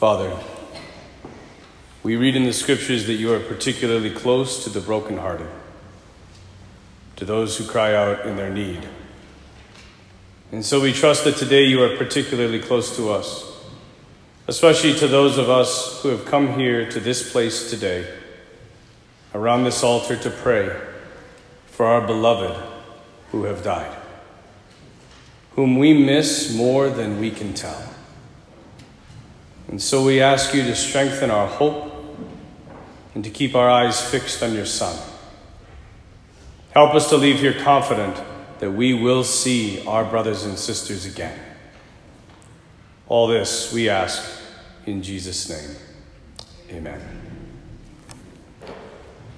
Father, we read in the scriptures that you are particularly close to the brokenhearted, to those who cry out in their need. And so we trust that today you are particularly close to us, especially to those of us who have come here to this place today, around this altar to pray for our beloved who have died, whom we miss more than we can tell. And so we ask you to strengthen our hope and to keep our eyes fixed on your Son. Help us to leave here confident that we will see our brothers and sisters again. All this we ask in Jesus' name. Amen.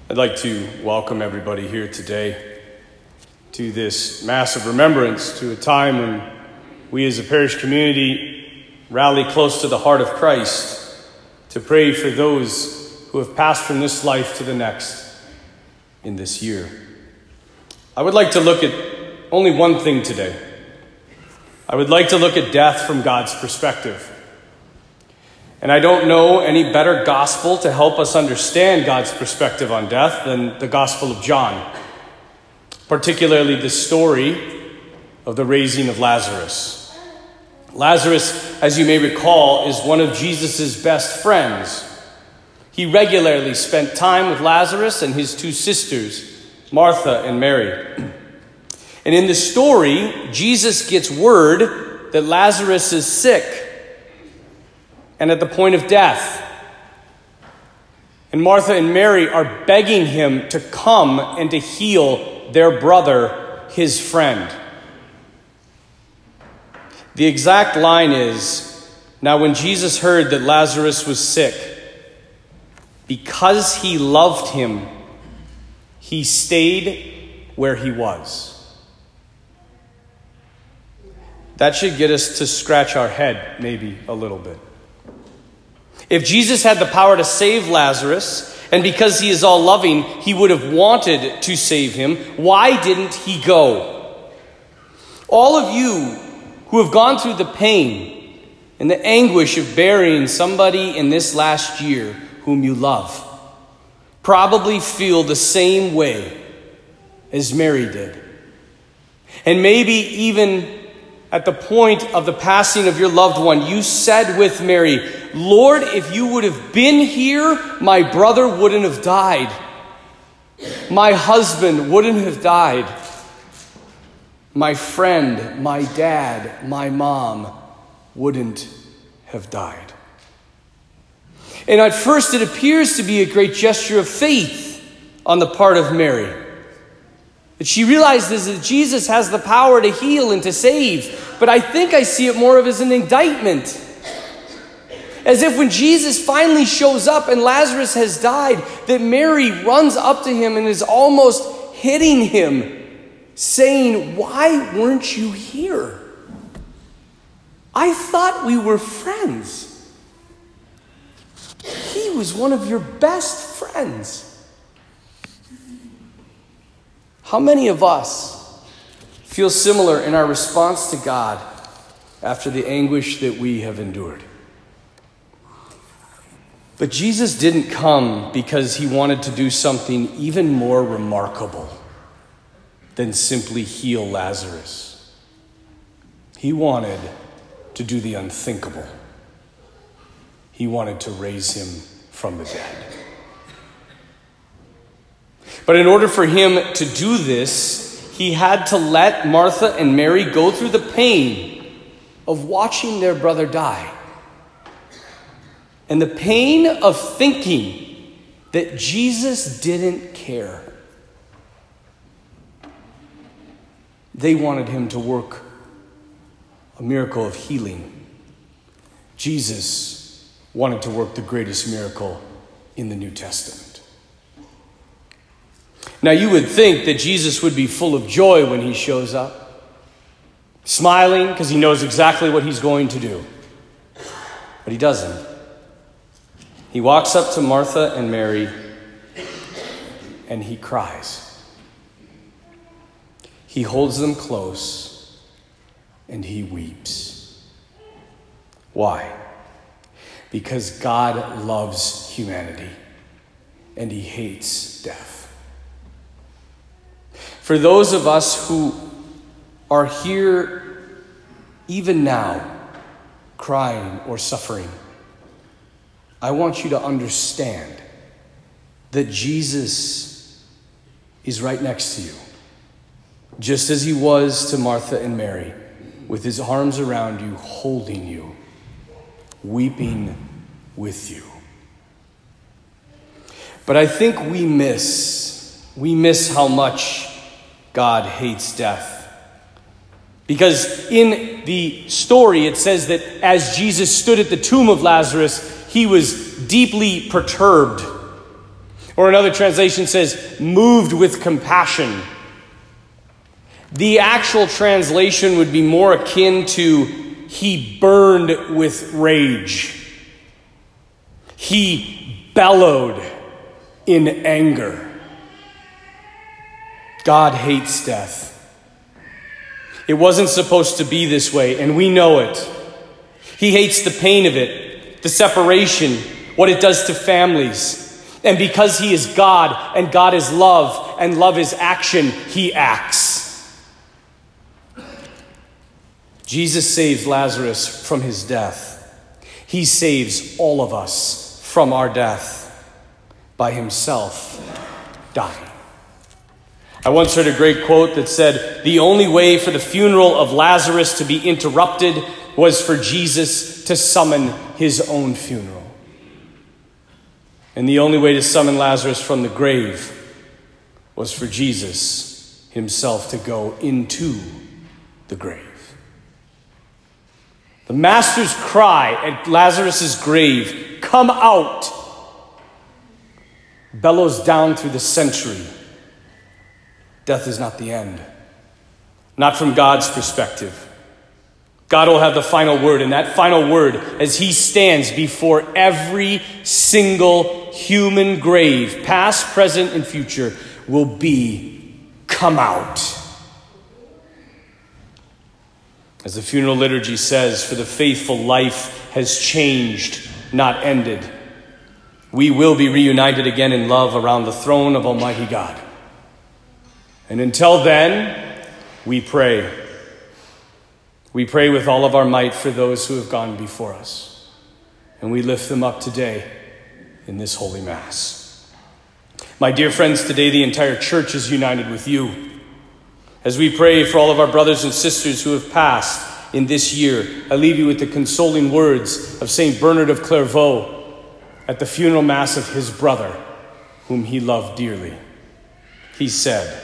I'd like to welcome everybody here today to this Mass of Remembrance, to a time when we as a parish community rally close to the heart of Christ to pray for those who have passed from this life to the next in this year. I would like to look at only one thing today. I would like to look at death from God's perspective. And I don't know any better gospel to help us understand God's perspective on death than the Gospel of John, particularly the story of the raising of Lazarus. Lazarus, as you may recall, is one of Jesus' best friends. He regularly spent time with Lazarus and his two sisters, Martha and Mary. And in the story, Jesus gets word that Lazarus is sick and at the point of death. And Martha and Mary are begging him to come and to heal their brother, his friend. The exact line is Now, when Jesus heard that Lazarus was sick, because he loved him, he stayed where he was. That should get us to scratch our head, maybe a little bit. If Jesus had the power to save Lazarus, and because he is all loving, he would have wanted to save him, why didn't he go? All of you who have gone through the pain and the anguish of burying somebody in this last year whom you love probably feel the same way as Mary did. And maybe even at the point of the passing of your loved one, you said with Mary, Lord, if you would have been here, my brother wouldn't have died. My husband wouldn't have died my friend, my dad, my mom wouldn't have died. And at first, it appears to be a great gesture of faith on the part of Mary. That she realizes that Jesus has the power to heal and to save. But I think I see it more of as an indictment. As if when Jesus finally shows up and Lazarus has died, that Mary runs up to him and is almost hitting him saying, Why weren't you here? I thought we were friends. He was one of your best friends. How many of us feel similar in our response to God after the anguish that we have endured? But Jesus didn't come because he wanted to do something even more remarkable than simply heal Lazarus. He wanted to do the unthinkable. He wanted to raise him from the dead. But in order for him to do this, he had to let Martha and Mary go through the pain of watching their brother die. And the pain of thinking that Jesus didn't care. They wanted him to work a miracle of healing. Jesus wanted to work the greatest miracle in the New Testament. Now, you would think that Jesus would be full of joy when he shows up, smiling because he knows exactly what he's going to do. But he doesn't. He walks up to Martha and Mary and he cries. He holds them close and he weeps. Why? because God loves humanity and he hates death. For those of us who are here even now, crying or suffering, I want you to understand that Jesus is right next to you, just as he was to Martha and Mary, with his arms around you, holding you, weeping with you. But I think we miss, we miss how much God hates death. Because in the story, it says that as Jesus stood at the tomb of Lazarus, he was deeply perturbed. Or another translation says, moved with compassion. The actual translation would be more akin to, he burned with rage. He bellowed in anger. God hates death. It wasn't supposed to be this way, and we know it. He hates the pain of it, the separation, what it does to families. And because He is God, and God is love, and love is action, He acts. Jesus saves Lazarus from his death. He saves all of us from our death by himself dying. I once heard a great quote that said, The only way for the funeral of Lazarus to be interrupted was for Jesus to summon his own funeral. And the only way to summon Lazarus from the grave was for Jesus himself to go into the grave. The master's cry at Lazarus' grave, Come out, bellows down through the century Death is not the end. Not from God's perspective. God will have the final word, and that final word, as He stands before every single human grave, past, present, and future, will be come out. As the funeral liturgy says, for the faithful, life has changed, not ended. We will be reunited again in love around the throne of Almighty God. And until then, we pray. We pray with all of our might for those who have gone before us. And we lift them up today in this holy Mass. My dear friends, today the entire church is united with you. As we pray for all of our brothers and sisters who have passed in this year, I leave you with the consoling words of St. Bernard of Clairvaux at the funeral mass of his brother, whom he loved dearly. He said,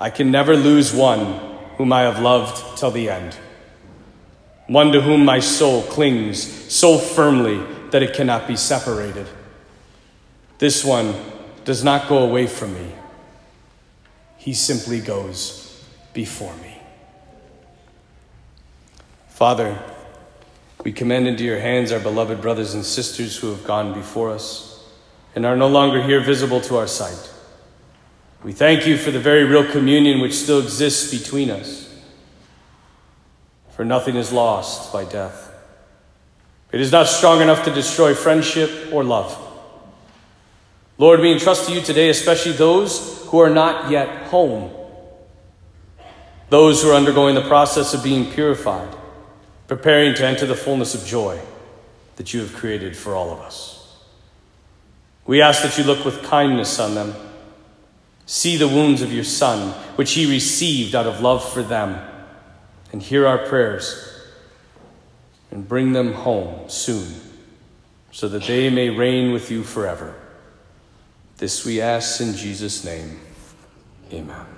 I can never lose one whom I have loved till the end, one to whom my soul clings so firmly that it cannot be separated. This one does not go away from me, he simply goes before me. Father, we commend into your hands our beloved brothers and sisters who have gone before us and are no longer here visible to our sight. We thank you for the very real communion which still exists between us. For nothing is lost by death. It is not strong enough to destroy friendship or love. Lord, we entrust to you today, especially those who are not yet home, those who are undergoing the process of being purified, preparing to enter the fullness of joy that you have created for all of us. We ask that you look with kindness on them See the wounds of your Son, which he received out of love for them, and hear our prayers, and bring them home soon, so that they may reign with you forever. This we ask in Jesus' name. Amen.